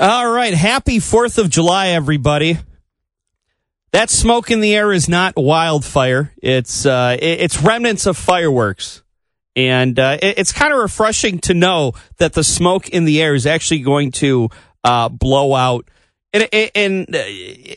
All right. Happy 4th of July, everybody. That smoke in the air is not wildfire. It's, uh, it's remnants of fireworks. And uh, it's kind of refreshing to know that the smoke in the air is actually going to uh, blow out in, in,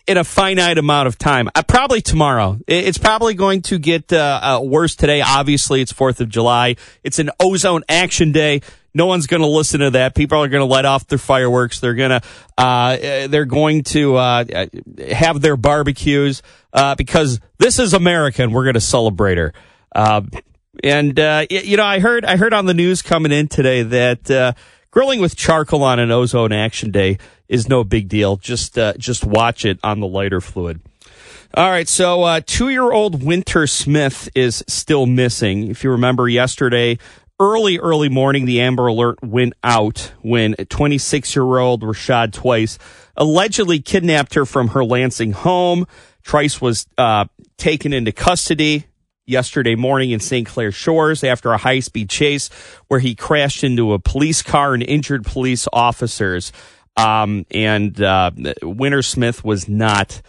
in a finite amount of time. Uh, probably tomorrow. It's probably going to get uh, uh, worse today. Obviously, it's 4th of July. It's an ozone action day. No one's going to listen to that. People are going to let off their fireworks. They're going to uh, they're going to uh, have their barbecues uh, because this is America and we're going to celebrate her. Uh, and uh, you know, I heard I heard on the news coming in today that uh, grilling with charcoal on an ozone action day is no big deal. Just just watch it on the lighter fluid. All right, so uh, two-year-old Wynter Smith is still missing. If you remember yesterday, early, early morning, the Amber Alert went out when 26 year old Rashad Trice allegedly kidnapped her from her Lansing home. Trice was uh, taken into custody yesterday morning in St. Clair Shores after a high speed chase where he crashed into a police car and injured police officers. Um, and uh, Wynter Smith was not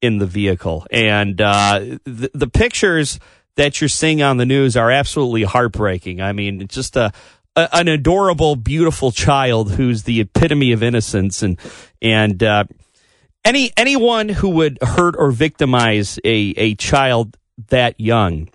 in the vehicle. And uh, the, the pictures that you're seeing on the news are absolutely heartbreaking. I mean, just a, a an adorable, beautiful child who's the epitome of innocence, and and uh, any anyone who would hurt or victimize a a child that young.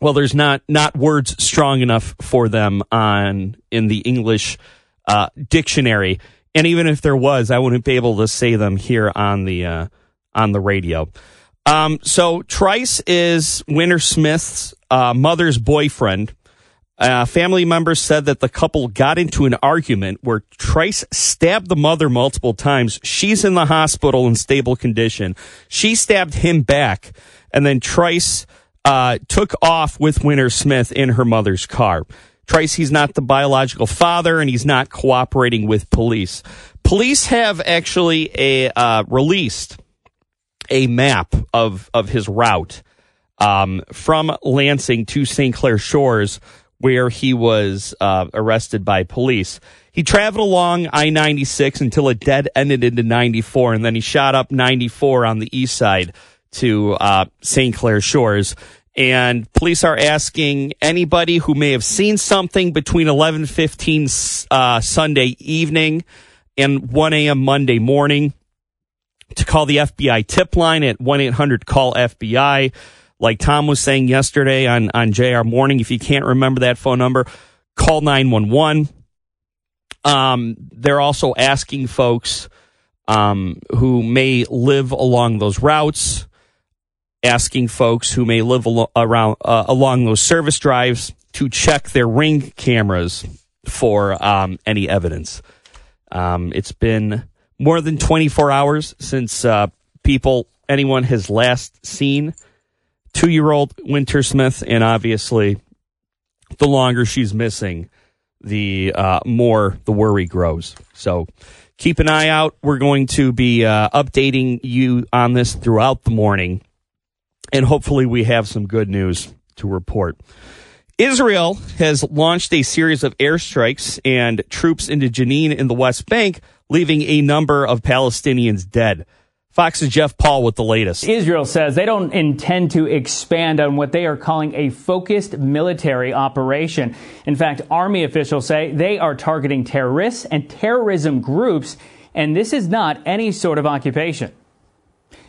Well, there's not not words strong enough for them on in the English uh, dictionary, and even if there was, I wouldn't be able to say them here on the uh, on the radio. Um, so Trice is Wynter Smith's uh, mother's boyfriend. Uh, family members said that the couple got into an argument where Trice stabbed the mother multiple times. She's in the hospital in stable condition. She stabbed him back, and then Trice uh, took off with Wynter Smith in her mother's car. Trice, he's not the biological father, and he's not cooperating with police. Police have actually a uh, released a map of of his route um, from Lansing to St. Clair Shores, where he was uh, arrested by police. He traveled along I 96 until it dead ended into 94, and then he shot up 94 on the east side to uh, St. Clair Shores. And police are asking anybody who may have seen something between 11:15 uh, Sunday evening and 1 a.m. Monday morning to call the FBI tip line at 1 800 call FBI. Like Tom was saying yesterday on, on JR Morning, if you can't remember that phone number, call 911. Um, they're also asking folks um, who may live along those routes, asking folks who may live al- around uh, along those service drives to check their ring cameras for um, any evidence. Um, it's been more than 24 hours since uh, people, anyone has last seen two year old Wynter Smith. And obviously, the longer she's missing, the uh, more the worry grows. So keep an eye out. We're going to be uh, updating you on this throughout the morning. And hopefully, we have some good news to report. Israel has launched a series of airstrikes and troops into Jenin in the West Bank leaving a number of Palestinians dead. Fox's Jeff Paul with the latest. Israel says they don't intend to expand on what they are calling a focused military operation. In fact, Army officials say they are targeting terrorists and terrorism groups, and this is not any sort of occupation.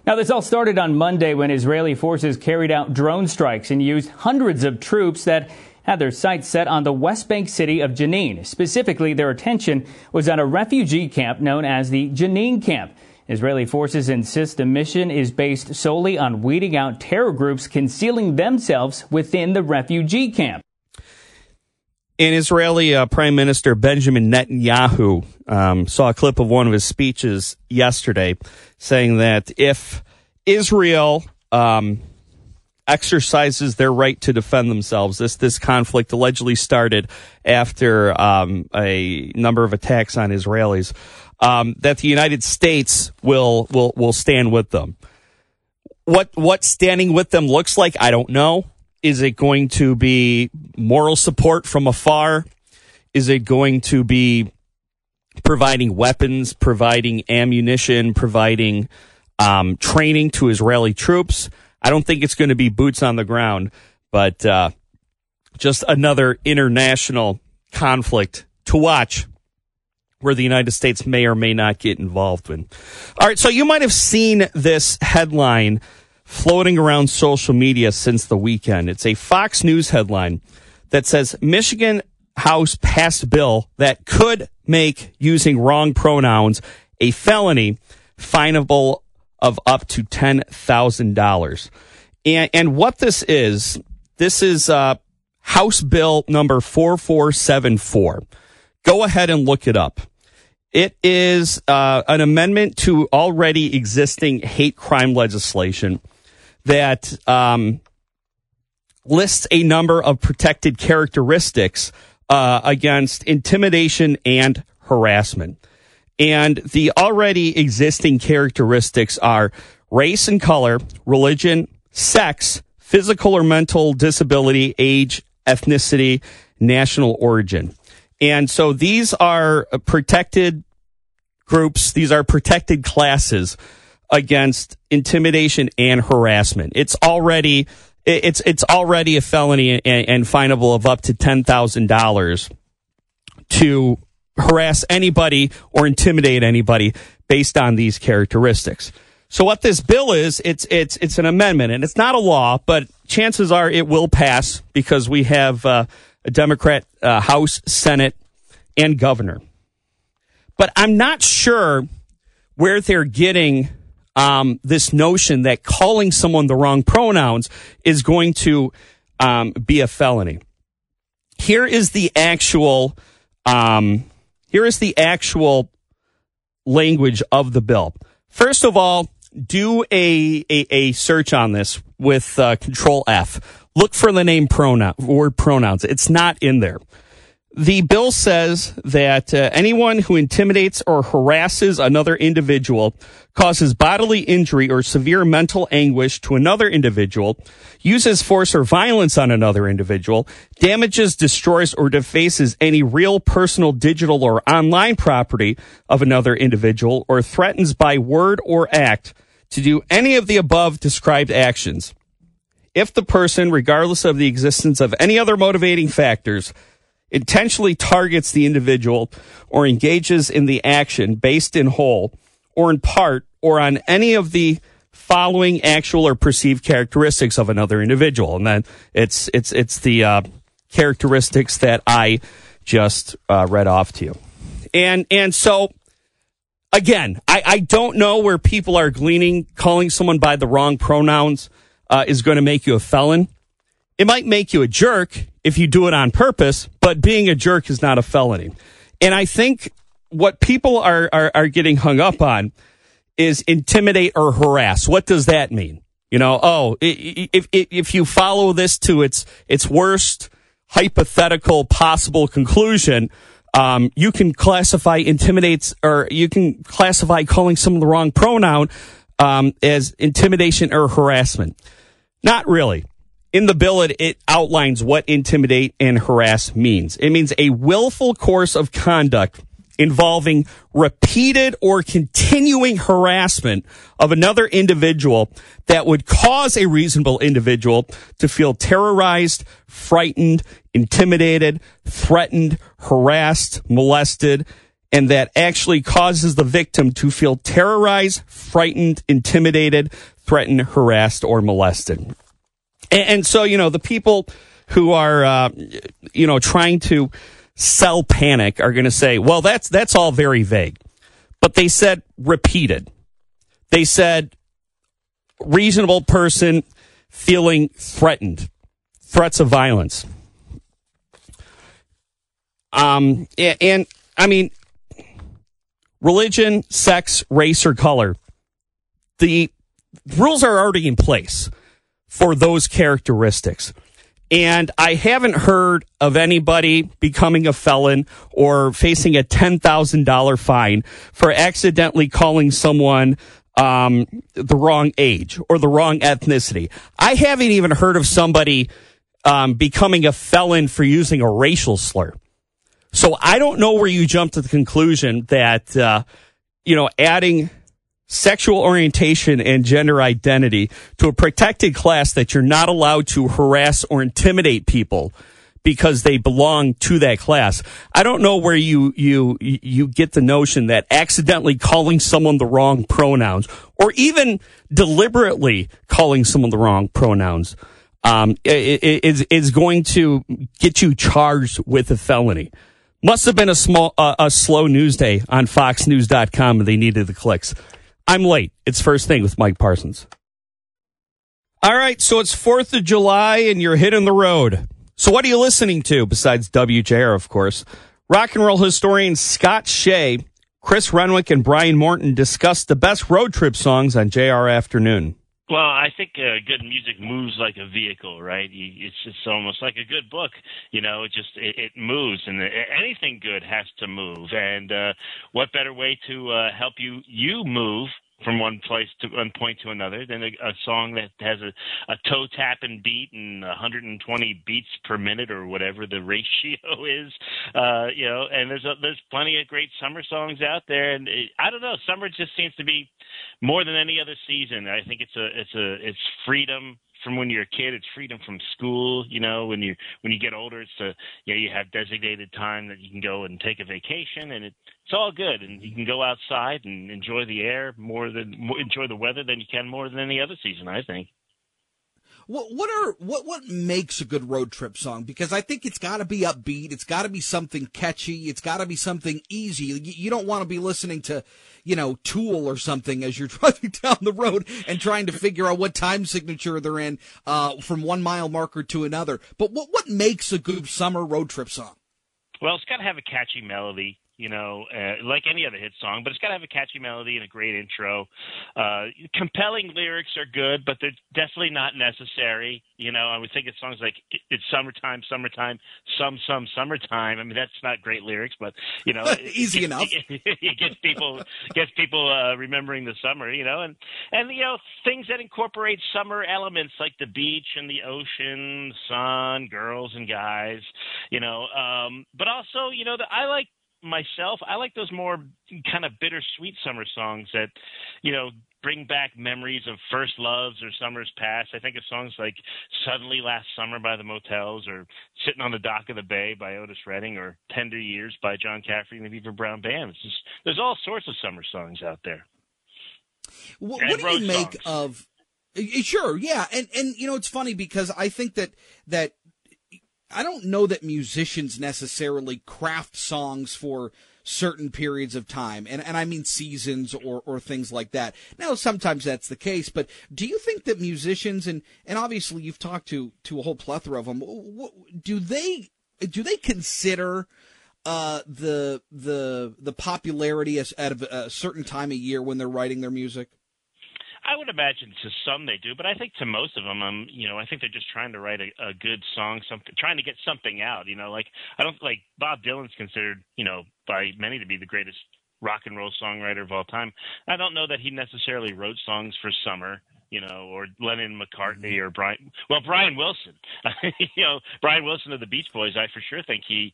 Now, this all started on Monday when Israeli forces carried out drone strikes and used hundreds of troops that had their sights set on the West Bank city of Jenin. Specifically, their attention was on a refugee camp known as the Jenin Camp. Israeli forces insist the mission is based solely on weeding out terror groups concealing themselves within the refugee camp. In Israeli uh, Prime Minister Benjamin Netanyahu um, saw a clip of one of his speeches yesterday saying that if Israel um, exercises their right to defend themselves. This this conflict allegedly started after um, a number of attacks on Israelis. Um, that the United States will will will stand with them. What what standing with them looks like, I don't know. Is it going to be moral support from afar? Is it going to be providing weapons, providing ammunition, providing um, training to Israeli troops. I don't think it's going to be boots on the ground, but uh, just another international conflict to watch where the United States may or may not get involved in. All right, so you might have seen this headline floating around social media since the weekend. It's a Fox News headline that says Michigan House passed bill that could make using wrong pronouns a felony, finable of up to $10,000. And, and what this is, this is uh, House Bill number 4474. Go ahead and look it up. It is uh, an amendment to already existing hate crime legislation that um, lists a number of protected characteristics uh, against intimidation and harassment. And the already existing characteristics are race and color, religion, sex, physical or mental disability, age, ethnicity, national origin. And so these are protected groups, these are protected classes against intimidation and harassment. It's already it's it's already a felony and, and finable of up to ten thousand dollars to harass anybody or intimidate anybody based on these characteristics. So what this bill is, it's it's it's an amendment and it's not a law, but chances are it will pass because we have uh, a Democrat uh, House, Senate, and governor. But I'm not sure where they're getting um, this notion that calling someone the wrong pronouns is going to um, be a felony. Here is the actual. Um, here is the actual language of the bill. First of all, do a a, a search on this with uh, Control F. Look for the name pronoun word pronouns. It's not in there. The bill says that uh, anyone who intimidates or harasses another individual, causes bodily injury or severe mental anguish to another individual, uses force or violence on another individual, damages, destroys, or defaces any real personal, digital, or online property of another individual, or threatens by word or act to do any of the above described actions. If the person, regardless of the existence of any other motivating factors, intentionally targets the individual or engages in the action based in whole or in part or on any of the following actual or perceived characteristics of another individual. And then it's, it's, it's the uh, characteristics that I just uh, read off to you. And, and so again, I, I don't know where people are gleaning calling someone by the wrong pronouns uh, is going to make you a felon. It might make you a jerk if you do it on purpose, but being a jerk is not a felony. And I think what people are, are, are getting hung up on is intimidate or harass. What does that mean? You know, oh, if, if, if you follow this to its, its worst hypothetical possible conclusion, um, you can classify intimidates or you can classify calling someone the wrong pronoun um, as intimidation or harassment. Not really in the bill, it, it, outlines what intimidate and harass means. It means a willful course of conduct involving repeated or continuing harassment of another individual that would cause a reasonable individual to feel terrorized, frightened, intimidated, threatened, harassed, molested, and that actually causes the victim to feel terrorized, frightened, intimidated, threatened, harassed, or molested. And, and so, you know, the people who are, uh, you know, trying to sell panic are going to say, well, that's, that's all very vague. But they said repeated. They said reasonable person feeling threatened, threats of violence. Um, and, and I mean, religion, sex, race, or color. The rules are already in place for those characteristics. And I haven't heard of anybody becoming a felon or facing a $10,000 fine for accidentally calling someone um, the wrong age or the wrong ethnicity. I haven't even heard of somebody um, becoming a felon for using a racial slur. So I don't know where you jump to the conclusion that, uh, you know, adding sexual orientation and gender identity to a protected class that you're not allowed to harass or intimidate people because they belong to that class. I don't know where you, you, you get the notion that accidentally calling someone the wrong pronouns or even deliberately calling someone the wrong pronouns, um, is, is going to get you charged with a felony. Must have been a small, uh, a slow news day on foxnews.com and they needed the clicks. I'm late. It's first thing with Mike Parsons. All right. So it's 4th of July and you're hitting the road. So what are you listening to besides WJR, of course? Rock and roll historian Scott Shea, Chris Renwick, and Brian Morton discussed the best road trip songs on JR Afternoon. Well, I think uh, good music moves like a vehicle, right? It's just almost like a good book. You know, it just it, it moves, and anything good has to move. And uh, what better way to uh, help you you move from one place to one point to another than a, a song that has a, a toe tapping beat and 120 beats per minute or whatever the ratio is. Uh, you know, and there's a, there's plenty of great summer songs out there, and it, I don't know, summer just seems to be more than any other season. I think it's a it's a it's freedom from when you're a kid. It's freedom from school. You know, when you when you get older, it's a you know you have designated time that you can go and take a vacation, and it, it's all good. And you can go outside and enjoy the air more than enjoy the weather than you can more than any other season. I think. What what are what what makes a good road trip song? Because I think it's got to be upbeat. It's got to be something catchy. It's got to be something easy. You, you don't want to be listening to, you know, Tool or something as you're driving down the road and trying to figure out what time signature they're in uh, from one mile marker to another. But what what makes a good summer road trip song? Well, it's got to have a catchy melody you know, uh, like any other hit song, but it's got to have a catchy melody and a great intro. Uh, compelling lyrics are good, but they're definitely not necessary. You know, I would think of songs like "It's Summertime, Summertime, Some Some Summertime." I mean, that's not great lyrics, but you know, easy it, enough. It, it gets people gets people uh, remembering the summer. You know, and and you know things that incorporate summer elements like the beach and the ocean, sun, girls and guys. You know, um, but also you know, the, I like myself, I like those more kind of bittersweet summer songs that, you know, bring back memories of first loves or summers past. I think of songs like Suddenly Last Summer by the Motels or Sitting on the Dock of the Bay by Otis Redding or Tender Years by John Cafferty and the Beaver Brown Band. Just, there's all sorts of summer songs out there. What, what do you make songs. of uh, Sure, yeah, and and you know it's funny because I think that that I don't know that musicians necessarily craft songs for certain periods of time and, and I mean seasons or, or things like that. Now sometimes that's the case, but do you think that musicians and, and obviously you've talked to, to a whole plethora of them, do they, do they consider uh, the, the, the popularity at a certain time of year when they're writing their music? I would imagine to some they do, but I think to most of them, I'm, um, you know, I think they're just trying to write a, a good song, something, trying to get something out. You know, like I don't like Bob Dylan's considered, you know, by many to be the greatest rock and roll songwriter of all time. I don't know that he necessarily wrote songs for summer you know, or Lennon McCartney or Brian. Well, Brian Wilson, you know, Brian Wilson of the Beach Boys. I for sure think he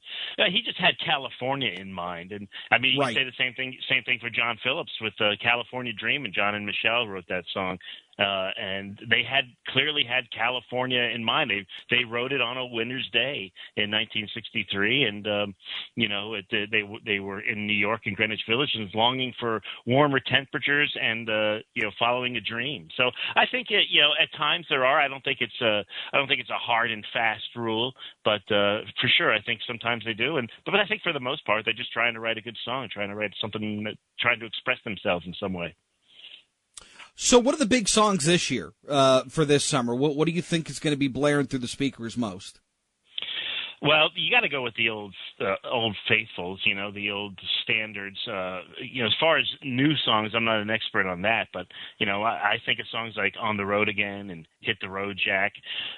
he just had California in mind, and I mean, you right. say the same thing same thing for John Phillips with uh, California Dream, and John and Michelle wrote that song uh, and they had clearly had California in mind. They they wrote it on a winter's day in 1963, and um, you know it, they they were in New York and Greenwich Village and longing for warmer temperatures and uh, you know following a dream. So I think it, you know at times there are. I don't think it's a I don't think it's a hard and fast rule, but uh, for sure I think sometimes they do. And but I think for the most part they're just trying to write a good song, trying to write something, trying to express themselves in some way. So, what are the big songs this year uh, for this summer? What, what do you think is going to be blaring through the speakers most? Well, you got to go with the old uh, old faithfuls, you know, the old standards. Uh, you know, as far as new songs, I'm not an expert on that, but you know, I, I think of songs like "On the Road Again" and "Hit the Road Jack."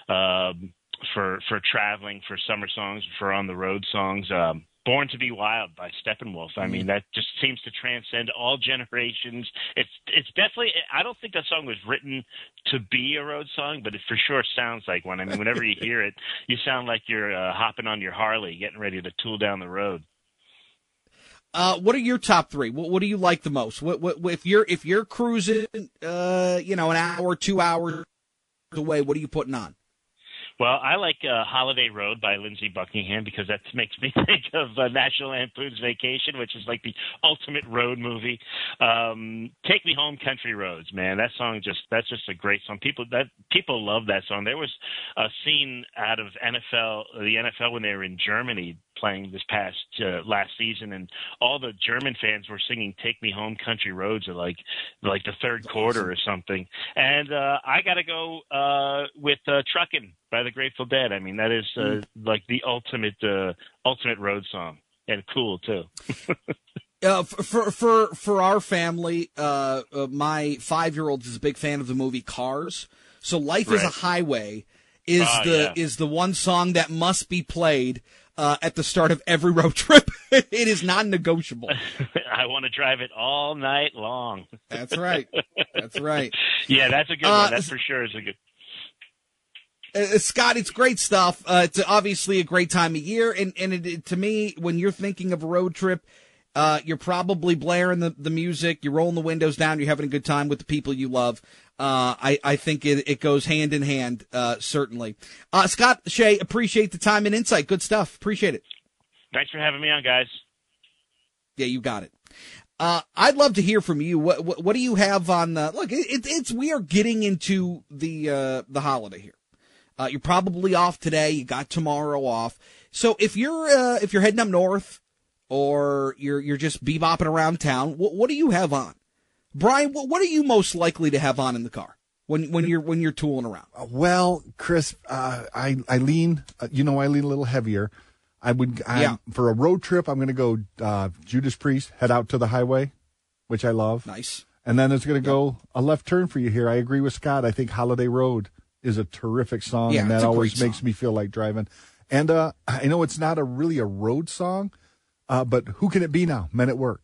Um, for for traveling, for summer songs, for on the road songs. Um, Born to Be Wild by Steppenwolf. I mean, mm-hmm. that just seems to transcend all generations. It's it's definitely. I don't think that song was written to be a road song, but it for sure sounds like one. I mean, whenever you hear it, you sound like you're uh, hopping on your Harley, getting ready to tool down the road. Uh, what are your top three? What, what do you like the most? What, what, if you're if you're cruising, uh, you know, an hour, two hours away, what are you putting on? Well, I like uh, Holiday Road by Lindsey Buckingham because that makes me think of uh, National Lampoon's Vacation, which is like the ultimate road movie. Um, Take Me Home, Country Roads, man. That song just that's just a great song. People that people love that song. There was a scene out of NFL, the NFL when they were in Germany playing this past uh, last season, and all the German fans were singing "Take Me Home, Country Roads" at like like the third quarter or something. And uh, I got to go uh, with uh, "Truckin'" by the Grateful Dead. I mean, that is uh, mm. like the ultimate uh, ultimate road song, and cool too. Uh, for for for our family, uh, uh, my five year old is a big fan of the movie Cars. So "Life right. is a Highway" is uh, the yeah. is the one song that must be played uh, at the start of every road trip. it is non-negotiable. I want to drive it all night long. That's right. That's right. yeah, that's a good uh, one. That for sure is a good. Uh, Scott, it's great stuff. Uh, it's obviously a great time of year, and and it, it, to me, when you're thinking of a road trip, uh, you're probably blaring the, the music, you're rolling the windows down, you're having a good time with the people you love. Uh, I, I think it, it goes hand in hand, uh, certainly. Uh, Scott Shea, appreciate the time and insight. Good stuff. Appreciate it. Thanks for having me on, guys. Yeah, you got it. Uh, I'd love to hear from you. What, what, what do you have on the, look, it, it's, we are getting into the, uh, the holiday here. Uh, you're probably off today. You got tomorrow off. So if you're, uh, if you're heading up north or you're, you're just bebopping around town, what, what do you have on? Brian, what, what are you most likely to have on in the car? when when you're when you're tooling around? Uh, well, Chris, uh, I I lean. Uh, you know, I lean a little heavier. I would. I, yeah. For a road trip, I'm going to go uh, Judas Priest. Head out to the highway, which I love. Nice. And then there's going to go a left turn for you here. I agree with Scott. I think Holiday Road is a terrific song, yeah, and that always makes me feel like driving. And uh, I know it's not a really a road song, uh, but who can it be now? Men at Work.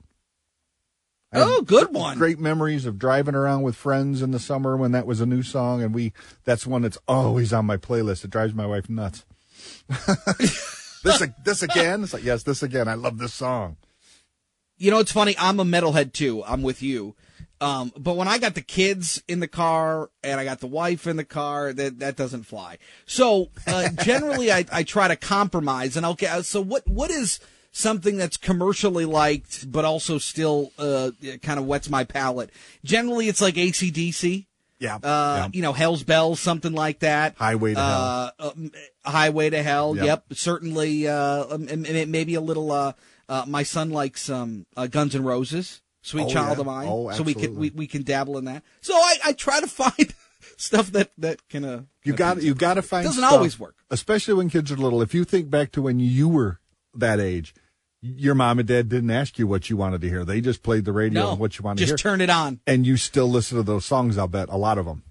Oh, good one. Great memories of driving around with friends in the summer when that was a new song, and we that's one that's always on my playlist. It drives my wife nuts. this this again? It's like yes, this again. I love this song. You know, it's funny. I'm a metalhead too. I'm with you. Um, but when I got the kids in the car and I got the wife in the car, that that doesn't fly. So uh, generally, I, I try to compromise. And okay, so what what is something that's commercially liked, but also still uh, kind of wets my palate. Generally, it's like ACDC. Yeah. Uh, yeah. You know, Hell's Bells, something like that. Highway to uh, Hell. Uh, Highway to Hell. Yep. yep. Certainly, uh, um, maybe a little, uh, uh, my son likes um, uh, Guns N' Roses, Sweet oh, Child yeah. of Mine. Oh, so we can, we, we can dabble in that. So I, I try to find stuff that, that can, uh, you got, you got to find stuff doesn't stuff, always work. Especially when kids are little. If you think back to when you were that age, your mom and dad didn't ask you what you wanted to hear. They just played the radio no, and what you wanted to hear. Just turn it on. And you still listen to those songs, I'll bet, a lot of them.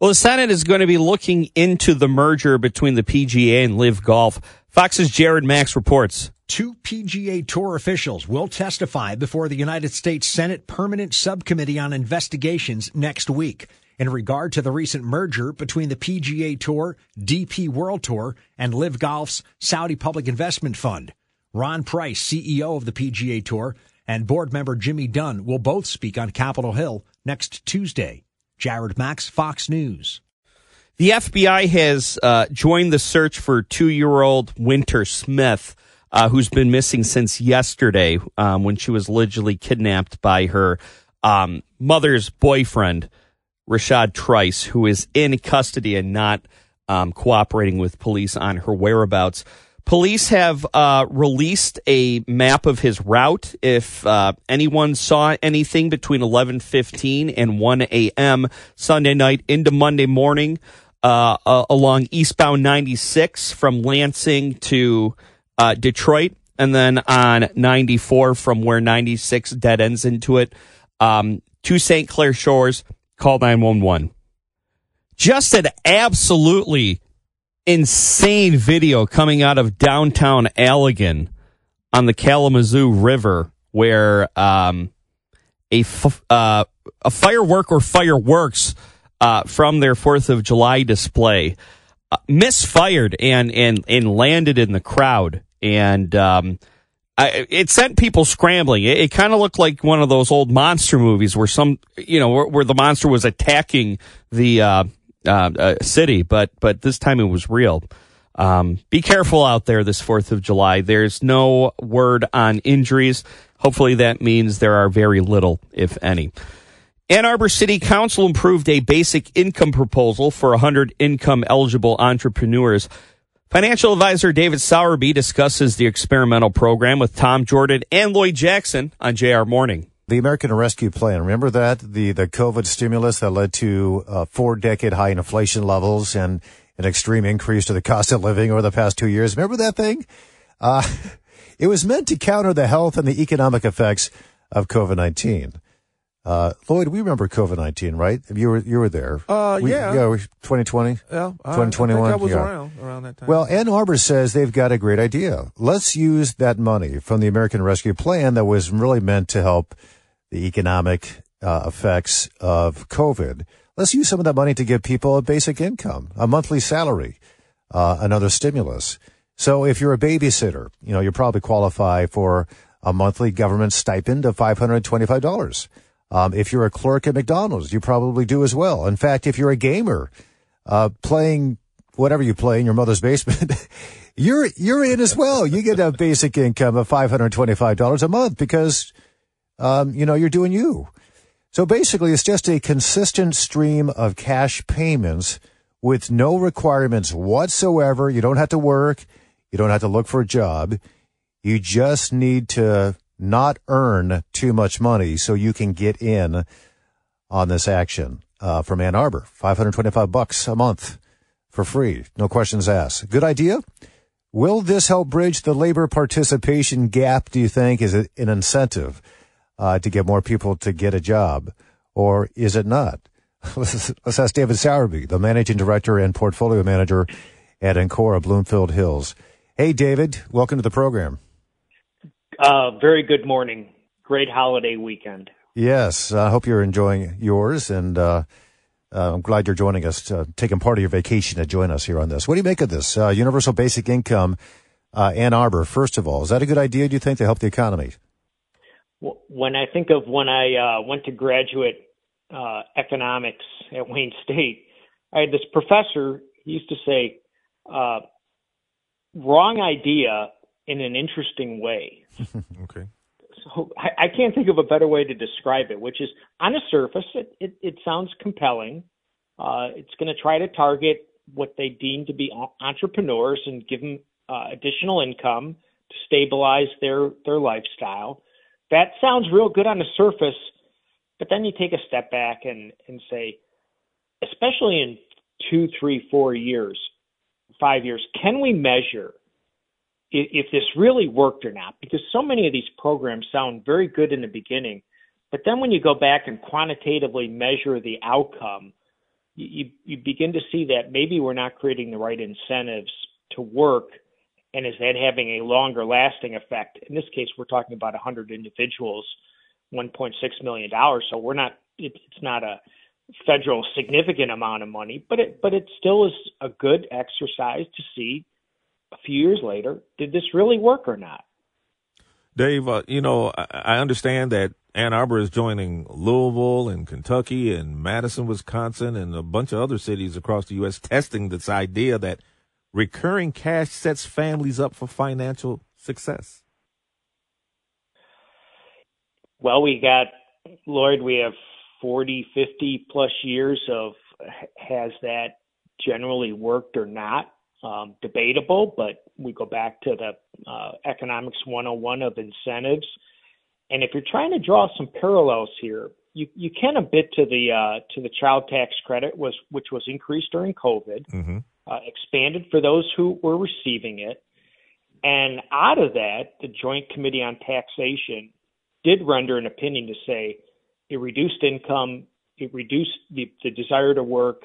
Well, the Senate is going to be looking into the merger between the PGA and LIV Golf. Fox's Jared Max reports. Two PGA Tour officials will testify before the United States Senate Permanent Subcommittee on Investigations next week in regard to the recent merger between the PGA Tour, DP World Tour, and LIV Golf's Saudi Public Investment Fund. Ron Price, CEO of the PGA Tour, and board member Jimmy Dunne will both speak on Capitol Hill next Tuesday. Jared Max, Fox News. The FBI has uh, joined the search for two year old Wynter Smith, uh, who's been missing since yesterday um, when she was allegedly kidnapped by her um, mother's boyfriend, Rashad Trice, who is in custody and not um, cooperating with police on her whereabouts. Police have uh, released a map of his route. If uh, anyone saw anything between 11:15 and 1 a.m. Sunday night into Monday morning uh, uh along eastbound 96 from Lansing to uh, Detroit, and then on 94 from where 96 dead ends into it um, to St. Clair Shores, call 911. Just an absolutely insane video coming out of downtown Allegan on the Kalamazoo River where um, a, f- uh, a firework or fireworks uh, from their 4th of July display uh, misfired and, and, and landed in the crowd. And um, I, it sent people scrambling. It, it kind of looked like one of those old monster movies where some, you know, where, where the monster was attacking the uh, city, but but this time it was real. Um, be careful out there this Fourth of July. There's no word on injuries. Hopefully, that means there are very little, if any. Ann Arbor City Council approved a basic income proposal for 100 income eligible entrepreneurs. Financial advisor David Sowerby discusses the experimental program with Tom Jordan and Lloyd Jackson on JR Morning. The American Rescue Plan, remember that? The, the COVID stimulus that led to uh, four decade high inflation levels and an extreme increase to the cost of living over the past two years. Remember that thing? Uh, it was meant to counter the health and the economic effects of COVID-19. Uh, Lloyd, we remember COVID nineteen, right? You were you were there. Uh, we, yeah, yeah, twenty twenty. Yeah, twenty twenty one. I was yeah. around around that time. Well, Ann Arbor says they've got a great idea. Let's use that money from the American Rescue Plan that was really meant to help the economic uh, effects of COVID. Let's use some of that money to give people a basic income, a monthly salary, uh, another stimulus. So if you're a babysitter, you know you probably qualify for a monthly government stipend of five hundred twenty five dollars. Um, if you're a clerk at McDonald's, you probably do as well. In fact, if you're a gamer, uh, playing whatever you play in your mother's basement, you're, you're in as well. You get a basic income of $525 a month because, um, you know, you're doing you. So basically, it's just a consistent stream of cash payments with no requirements whatsoever. You don't have to work. You don't have to look for a job. You just need to not earn too much money so you can get in on this action uh, from Ann Arbor. 525 bucks a month for free. No questions asked. Good idea. Will this help bridge the labor participation gap, do you think? Is it an incentive uh, to get more people to get a job? Or is it not? Let's ask David Sowerby, the managing director and portfolio manager at Ancora Bloomfield Hills. Hey, David, welcome to the program. Uh, very good morning. Great holiday weekend. Yes, I hope you're enjoying yours, and uh, uh, I'm glad you're joining us, uh, taking part of your vacation to join us here on this. What do you make of this uh, universal basic income, uh, Ann Arbor? First of all, is that a good idea? Do you think to help the economy? When I think of when I went to graduate economics at Wayne State, I had this professor. He used to say, "Wrong idea in an interesting way." okay. So I, I, can't think of a better way to describe it, which is on the surface, it, it, it sounds compelling. Uh, it's going to try to target what they deem to be entrepreneurs and give them uh, additional income to stabilize their, their lifestyle. That sounds real good on the surface, but then you take a step back and, and say, especially in two, three, four years, five years, can we measure if this really worked or not, because so many of these programs sound very good in the beginning, but then when you go back and quantitatively measure the outcome, you, you begin to see that maybe we're not creating the right incentives to work. And is that having a longer lasting effect? In this case, we're talking about 100 individuals, $1.6 million. So we're not, it, it's not a federal significant amount of money, but it, but it still is a good exercise to see a few years later, did this really work or not? Dave, uh, you know, I, I understand that Ann Arbor is joining Louisville and Kentucky and Madison, Wisconsin, and a bunch of other cities across the U.S. testing this idea that recurring cash sets families up for financial success. Well, we got, Lloyd, we have 40, 50 plus years of has that generally worked or not? um, debatable, but we go back to the uh, economics 101 of incentives. And if you're trying to draw some parallels here, you, you can a bit to the uh, to the child tax credit was which was increased during COVID, mm-hmm. Uh, expanded for those who were receiving it, and out of that, the Joint Committee on Taxation did render an opinion to say it reduced income, it reduced the, the desire to work,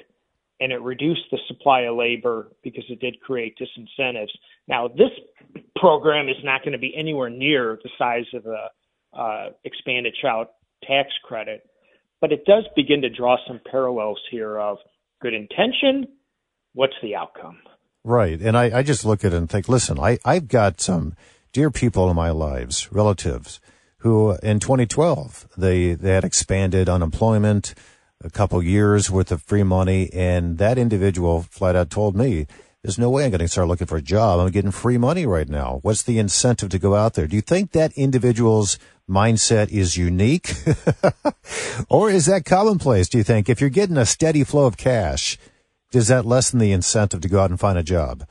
and it reduced the supply of labor because it did create disincentives. Now, this program is not going to be anywhere near the size of the uh, expanded child tax credit, but it does begin to draw some parallels here of good intention. What's the outcome? Right. And I, I just look at it and think, listen, I, I've got some dear people in my lives, relatives, who in 2012 they they had expanded unemployment, a couple years worth of free money, and that individual flat out told me, "There's no way I'm going to start looking for a job. I'm getting free money right now. What's the incentive to go out there?" Do you think that individual's mindset is unique, or is that commonplace? Do you think if you're getting a steady flow of cash, does that lessen the incentive to go out and find a job?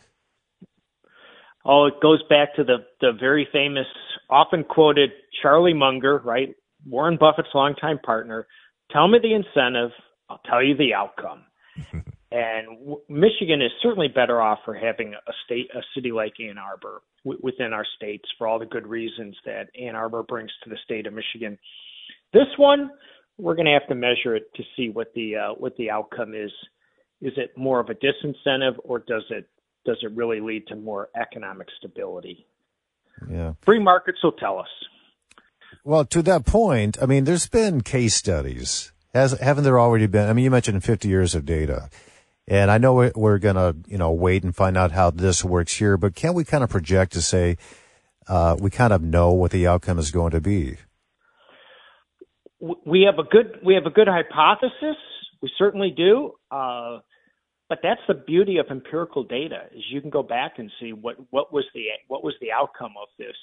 Oh, it goes back to the the very famous, often quoted Charlie Munger, right? Warren Buffett's longtime partner. Tell me the incentive, I'll tell you the outcome. and w- Michigan is certainly better off for having a state, a city like Ann Arbor w- within our states for all the good reasons that Ann Arbor brings to the state of Michigan. This one, we're going to have to measure it to see what the uh, what the outcome is. Is it more of a disincentive, or does it does it really lead to more economic stability? Yeah. Free markets will tell us. Well, to that point, I mean, there's been case studies. Has, haven't there already been? I mean, you mentioned 50 years of data. And I know we're, we're going to, you know, wait and find out how this works here, but can we kind of project to say, uh, we kind of know what the outcome is going to be? We have a good, we have a good hypothesis. We certainly do. Uh, but that's the beauty of empirical data is you can go back and see what what was the what was the outcome of this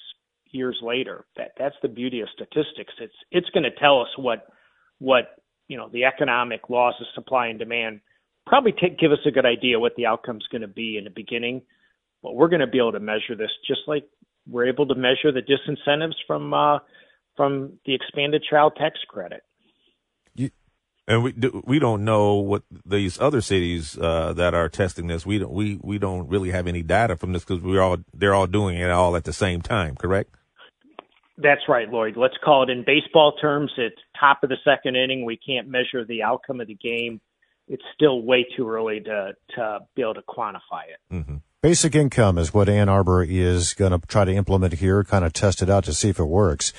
years later. That that's the beauty of statistics. It's it's going to tell us what what you know the economic laws of supply and demand probably take, give us a good idea what the outcome is going to be in the beginning. But we're going to be able to measure this just like we're able to measure the disincentives from uh, from the expanded child tax credit and we do, we don't know what these other cities uh, that are testing this. We don't we we don't really have any data from this because we're all they're all doing it all at the same time. Correct? That's right, Lloyd. Let's call it in baseball terms. It's top of the second inning. We can't measure the outcome of the game. It's still way too early to to be able to quantify it. Mm-hmm. Basic income is what Ann Arbor is going to try to implement here, kind of test it out to see if it works.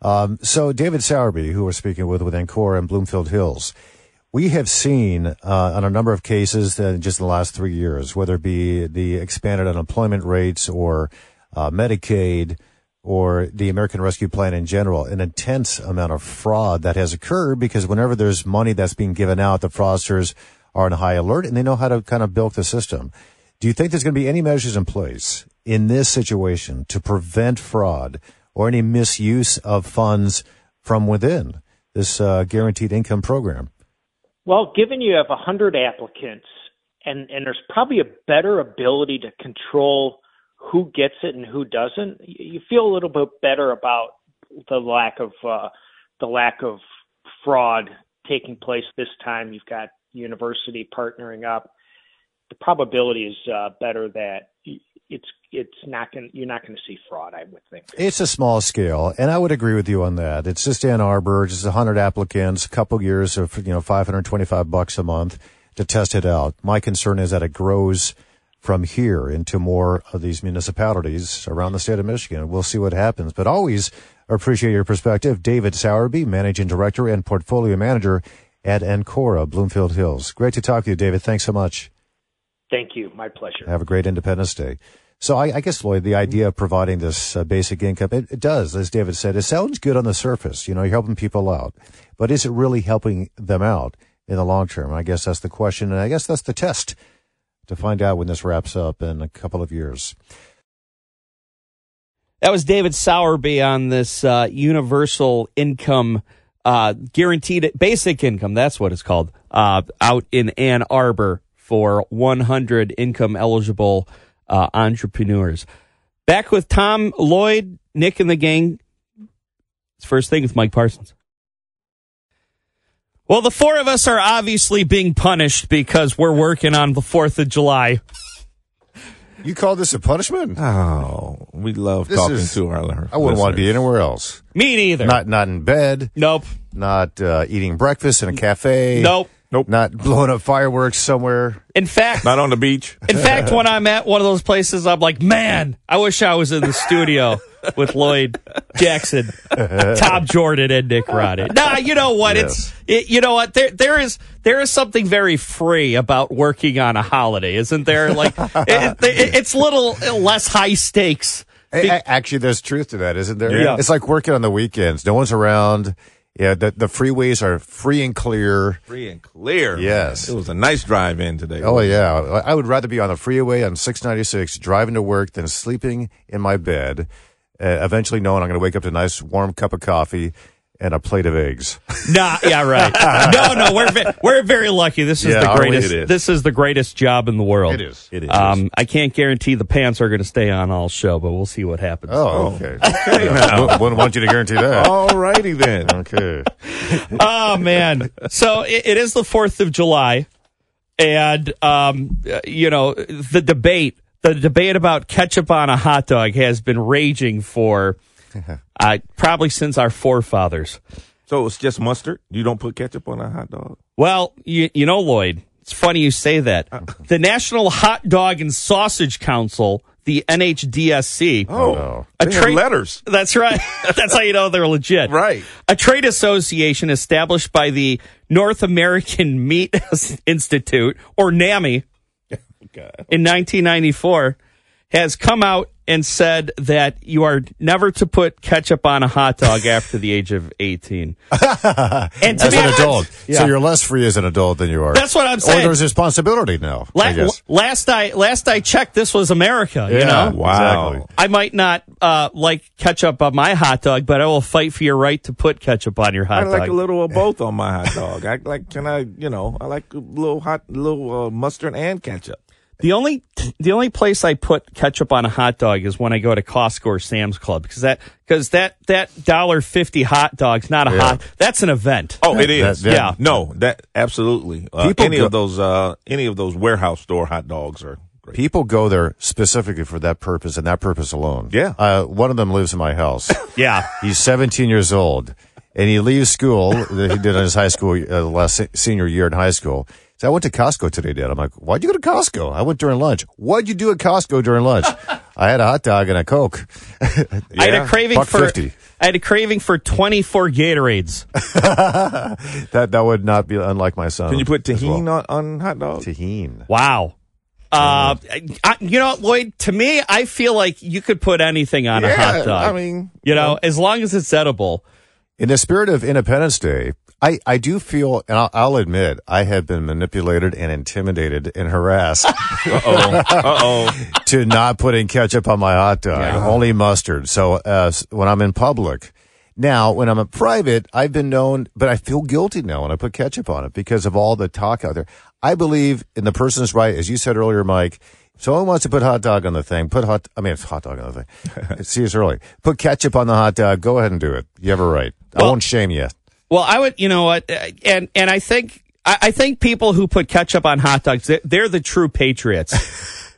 Um, so David Sowerby, who we're speaking with with Ancora and Bloomfield Hills, we have seen uh, on a number of cases that just in the last three years, whether it be the expanded unemployment rates or uh, Medicaid or the American Rescue Plan in general, an intense amount of fraud that has occurred because whenever there's money that's being given out, the fraudsters are on high alert and they know how to kind of bilk the system. Do you think there's going to be any measures in place in this situation to prevent fraud? Or any misuse of funds from within this uh, guaranteed income program? Well, given you have 100 applicants and, and there's probably a better ability to control who gets it and who doesn't, you feel a little bit better about the lack of uh, the lack of fraud taking place this time. You've got university partnering up. The probability is uh, better that it's it's not going you're not going to see fraud. I would think it's a small scale, and I would agree with you on that. It's just Ann Arbor, just hundred applicants, a couple years of you know five hundred twenty five bucks a month to test it out. My concern is that it grows from here into more of these municipalities around the state of Michigan. We'll see what happens, but always appreciate your perspective. David Sowerby, managing director and portfolio manager at Ancora Bloomfield Hills. Great to talk to you, David. Thanks so much. Thank you. My pleasure. Have a great Independence Day. So I, I guess, Lloyd, the idea of providing this uh, basic income, it, it, does, as David said, it sounds good on the surface. You know, you're helping people out, but is it really helping them out in the long term? I guess that's the question, and I guess that's the test to find out when this wraps up in a couple of years. That was David Sowerby on this uh, universal income, uh, guaranteed basic income. That's what it's called uh, out in Ann Arbor for 100 income eligible uh, entrepreneurs. Back with Tom Lloyd, Nick, and the gang. First thing with Mike Parsons. Well, the four of us are obviously being punished because we're working on the 4th of July. You call this a punishment? Oh, we love this talking is, to our. Learners. I wouldn't listeners. want to be anywhere else. Me neither. Not not in bed. Nope. Not uh, eating breakfast in a cafe. Nope. Nope. Not blowing up fireworks somewhere. In fact, not on the beach. In fact, when I'm at one of those places, I'm like, man, I wish I was in the studio with Lloyd Jackson, Tom Jordan, and Nick Roddy. Nah, you know what? Yes. It's it, you know what? There there is there is something very free about working on a holiday, isn't there? Like it, it, it's little less high stakes Actually, there's truth to that, isn't there? Yeah. It's like working on the weekends. No one's around. Yeah, the, the freeways are free and clear. Free and clear. Yes. Man. It was a nice drive in today. Oh, yeah. I would rather be on the freeway on 696 driving to work than sleeping in my bed, uh, eventually knowing I'm going to wake up to a nice warm cup of coffee and a plate of eggs. Nah, yeah, right. no, no, we're ve- we're very lucky. This is Yeah, the greatest. It is. This is the greatest job in the world. It is. It is. Um, I can't guarantee the pants are going to stay on all show, but we'll see what happens. Oh, okay. okay Wouldn't wouldn't want you to guarantee that. All righty then. Okay. oh man! So it, it is the Fourth of July, and um, you know the debate. The debate about ketchup on a hot dog has been raging for uh, probably since our forefathers. So it's just mustard. You don't put ketchup on a hot dog. Well, you, you know, Lloyd, it's funny you say that. The National Hot Dog and Sausage Council, the NHDSC, Oh, no. A they have trade- letters. That's right. That's how you know they're legit. Right. A trade association established by the North American Meat Institute, or NAMI, in 1994, has come out and said that you are never to put ketchup on a hot dog after the age of 18. and to As an honest- adult. Yeah. So you're less free as an adult than you are. That's what I'm Or saying. there's responsibility now, La- I guess. last I last I checked, this was America. You know, Wow. Exactly. I might not uh, like ketchup on my hot dog, but I will fight for your right to put ketchup on your hot I dog. I like a little of both on my hot dog. I like, can I, you know, I like a little hot, little uh, mustard and ketchup. The only the only place I put ketchup on a hot dog is when I go to Costco or Sam's Club because that because that that dollar fifty hot dog's not a Yeah. hot. That's an event. Oh, it is. that- yeah. No, that absolutely. Uh, any go- of those, uh, any of those warehouse store hot dogs are great. People go there specifically for that purpose and that purpose alone. Yeah. Uh, one of them lives in my house. Yeah. He's 17 years old, and he leaves school. that he did in his high school uh, last se- senior year in high school. So I went to Costco today, Dad. I'm like, why'd you go to Costco? I went during lunch. What'd you do at Costco during lunch? I had a hot dog and a Coke. I had a craving for 50. I had a craving for twenty four Gatorades. That that would not be unlike my son. Can you put as well. tahini on, on hot dogs? Tahine. Wow. Uh, I, you know, Lloyd. To me, I feel like you could put anything on a hot dog. I mean, you know, as long as it's edible. In the spirit of Independence Day, I, I do feel, and I'll, I'll admit, I have been manipulated and intimidated and harassed uh oh. to not putting ketchup on my hot dog, only mustard. So uh, when I'm in public, now when I'm in private, I've been known, but I feel guilty now when I put ketchup on it because of all the talk out there. I believe in the person's right, as you said earlier, Mike. If someone wants to put hot dog on the thing, put hot, I mean, it's hot dog on the thing. See us early. Put ketchup on the hot dog. Go ahead and do it. You have a right. I won't shame you. Well, I would, you know what, uh, and and I think I, I think people who put ketchup on hot dogs, they're, the true patriots.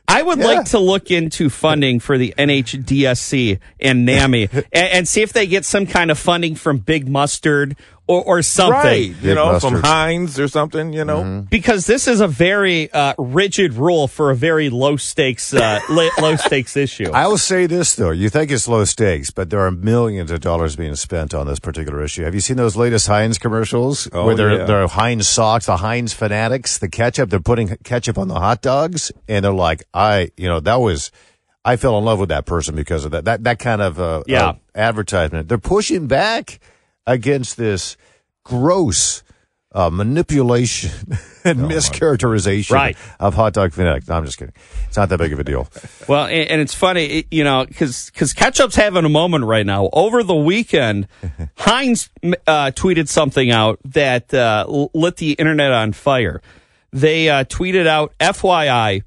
I would like to look into funding for the NHDSC and NAMI and, and see if they get some kind of funding from Big Mustard or, or something. Right. You Big know, from mustard. Heinz or something, you know. Because this is a very uh, rigid rule for a very low stakes uh, low stakes issue. I will say this though, you think it's low stakes, but there are millions of dollars being spent on this particular issue. Have you seen those latest Heinz commercials Oh, where they're, yeah. they're Heinz socks, the Heinz fanatics, the ketchup, they're putting ketchup on the hot dogs and they're like, I, you know, that was, I fell in love with that person because of that, that, that kind of, uh, Yeah. uh, advertisement. They're pushing back against this gross, uh, manipulation and mischaracterization Right. of hot dog fanatic. No, I'm just kidding. It's not that big of a deal. Well, and, and it's funny, you know, because ketchup's having a moment right now. Over the weekend, Heinz uh, tweeted something out that uh, lit the internet on fire. They uh, tweeted out, "FYI,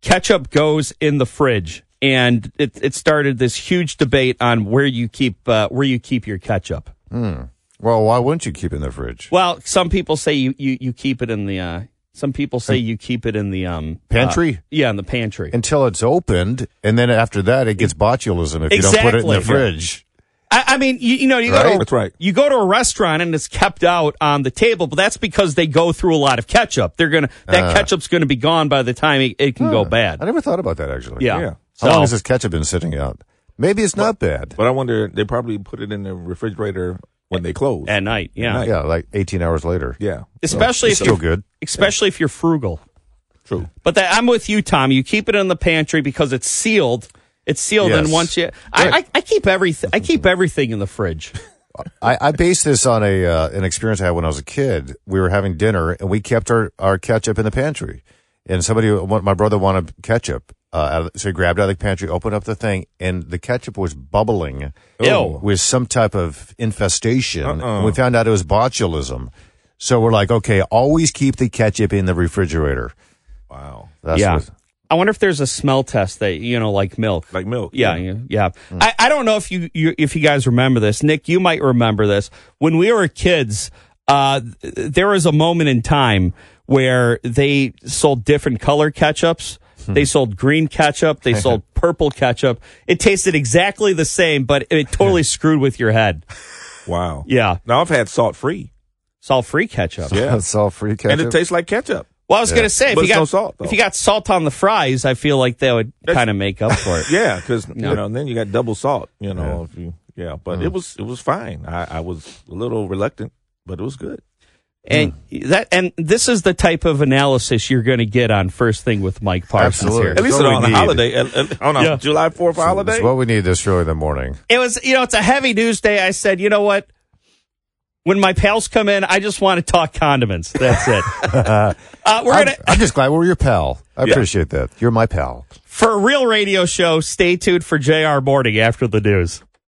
ketchup goes in the fridge," and it, it started this huge debate on where you keep uh, where you keep your ketchup. Well, why wouldn't you keep it in the fridge? Well, some people say you you, you keep it in the. Uh, some people say you keep it in the um Pantry? uh, yeah, in the pantry. until it's opened, and then after that, it gets botulism if you don't put it in the Exactly. fridge. I, I mean, you, you know, you go to That's right. you go to a restaurant and it's kept out on the table, but that's because they go through a lot of ketchup. They're gonna that uh-huh. ketchup's gonna be gone by the time it, it can go bad. I never thought about that actually. Yeah. Yeah. How So long has this ketchup been sitting out? Maybe it's not bad. But I wonder, they probably put it in the refrigerator when they close. at night, yeah, night. Yeah, like 18 hours later. yeah. especially It's if still you're good. especially if you're frugal. True. But that, I'm with you, Tom. You keep it in the pantry because it's sealed, It's sealed, yes. and once you, I, I, I, keep everything. I keep everything in the fridge. I, I base this on a uh, an experience I had when I was a kid. We were having dinner, and we kept our, our ketchup in the pantry. And somebody, my brother wanted ketchup, uh, so he grabbed out of the pantry, opened up the thing, and the ketchup was bubbling Ew. with some type of infestation. Uh-uh. we found out it was botulism. So we're like, okay, always keep the ketchup in the refrigerator. Wow. That's yeah. What, I wonder if there's a smell test that you know, like milk, like milk. Yeah, yeah. yeah. Mm. I, I don't know if you, you if you guys remember this, Nick. You might remember this when we were kids. Uh, there was a moment in time where they sold different color ketchups. Hmm. They sold green ketchup. They sold purple ketchup. It tasted exactly the same, but it totally screwed with your head. Wow. Yeah. Now I've had salt free. Salt free ketchup. Yeah. salt free ketchup. And it tastes like ketchup. Well, I was yeah. going to say, if you, got, no salt, if you got salt on the fries, I feel like that would kind of make up for it. yeah, because you know, then you got double salt. You know, yeah. if you yeah, but mm. it was it was fine. I, I was a little reluctant, but it was good. And mm. that and this is the type of analysis you're going to get on first thing with Mike Parsons Absolutely. here. At least on a holiday, on a yeah. July Fourth holiday. It's what we need this early in the morning. It was, you know, it's a heavy news day. I said, you know what? When my pals come in, I just want to talk condiments. That's it. uh, we're I'm, gonna. I'm just glad we're your pal. I yeah. appreciate that. You're my pal. For a real radio show, stay tuned for JR Morning after the news.